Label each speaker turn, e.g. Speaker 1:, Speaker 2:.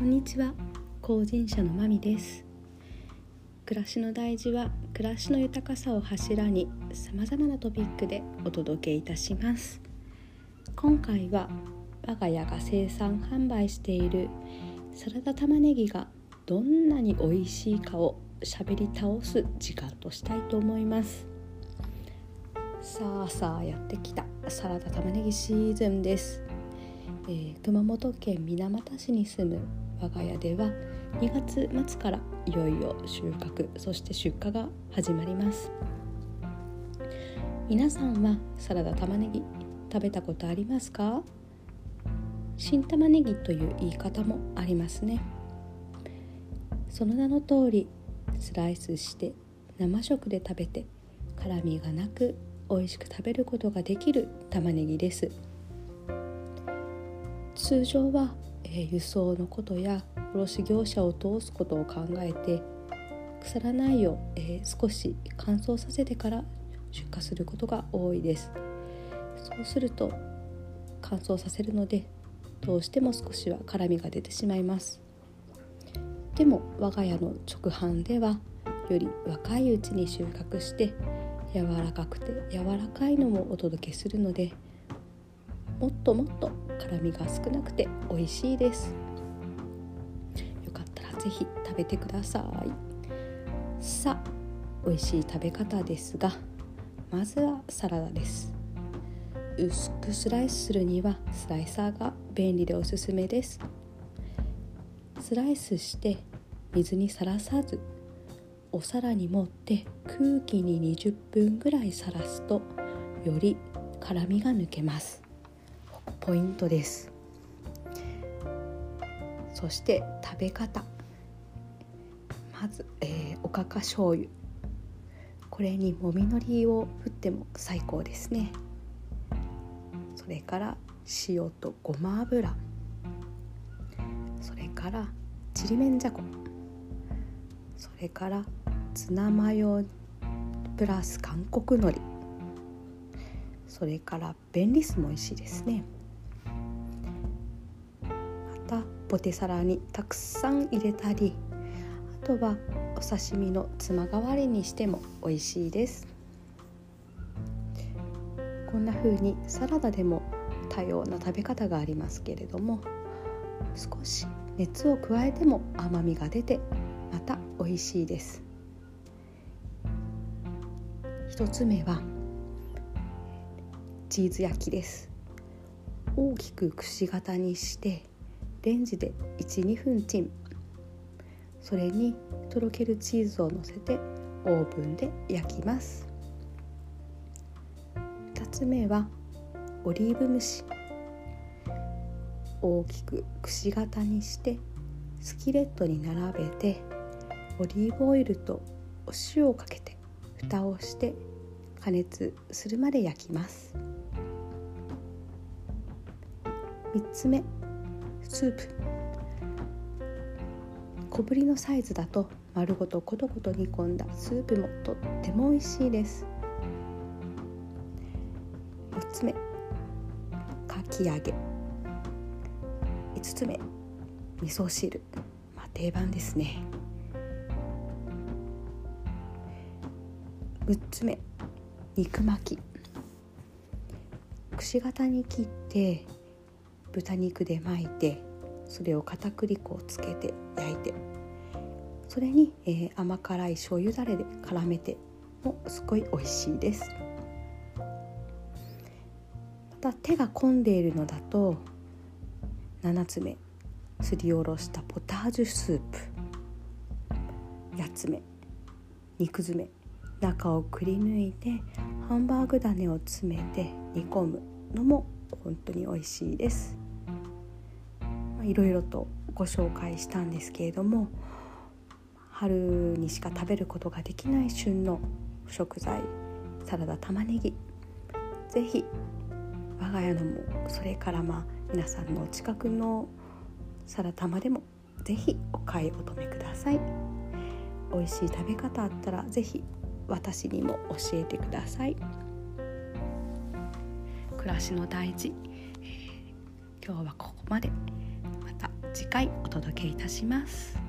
Speaker 1: こんにちは。後人者のまみです。暮らしの大事は暮らしの豊かさを柱に様々なトピックでお届けいたします。今回は我が家が生産販売しているサラダ玉ねぎがどんなに美味しいかを喋り倒す時間としたいと思います。さあさあやってきたサラダ玉ねぎシーズンです。えー、熊本県水俣市に住む我が家では2月末からいよいよ収穫そして出荷が始まります。皆さんはサラダ玉ねぎ食べたことありますか？新玉ねぎという言い方もありますね。その名の通りスライスして生食で食べて辛みがなく美味しく食べることができる玉ねぎです。通常は、輸送のことや卸業者を通すことを考えて腐らないよう、えー、少し乾燥させてから出荷することが多いです。そうすると乾燥させるのでどうしても少しは辛みが出てしまいます。でも我が家の直販ではより若いうちに収穫して柔らかくて柔らかいのもお届けするのでもっともっと辛みが少なくて美味しいです。よかったら是非食べてください。さあ美味しい食べ方ですがまずはサラダです。薄くスライスするにはスライサーが便利でおすすめです。スライスして水にさらさずお皿に盛って空気に20分ぐらいさらすとより辛みが抜けます。ポイントです。そして食べ方。まず、えー、おかか醤油。これにもみのりを振っても最高ですね。それから塩とごま油。それからちりめんじゃこ。それからツナマヨプラス韓国のり。それから便利酢も美味しいですね。ポテサラにたくさん入れたりあとはお刺身のつま代わりにしても美味しいです。こんな風にサラダでも多様な食べ方がありますけれども少し熱を加えても甘みが出てまた美味しいです。一つ目はチーズ焼きです。大きくくし形にしてレンジで12分チンそれにとろけるチーズをのせてオーブンで焼きます。2つ目はオリーブ蒸し。大きくくし形にしてスキレットに並べてオリーブオイルとお塩をかけて蓋をして加熱するまで焼きます。3つ目。スープ。小ぶりのサイズだと丸ごとコトコト煮込んだスープもとっても美味しいです。4つ目。かき揚げ。5つ目。味噌汁。まあ定番ですね。6つ目。肉巻き。くし形に切って豚肉で巻いてそれを片栗粉をつけて焼いてそれに、えー、甘辛い醤油だれで絡めてもすごい美味しいです。また手が込んでいるのだと7つ目すりおろしたポタージュスープ8つ目肉詰め中をくり抜いてハンバーグ種を詰めて煮込むのも本当に美味しいです。いろいろとご紹介したんですけれども春にしか食べることができない旬の食材サラダ玉ねぎ。是非我が家のもそれからまあ皆さんのお近くのサラダ玉でも是非お買い求めください。美味しい食べ方あったら是非私にも教えてください。暮らしの大事、えー、今日はここまでまた次回お届けいたします。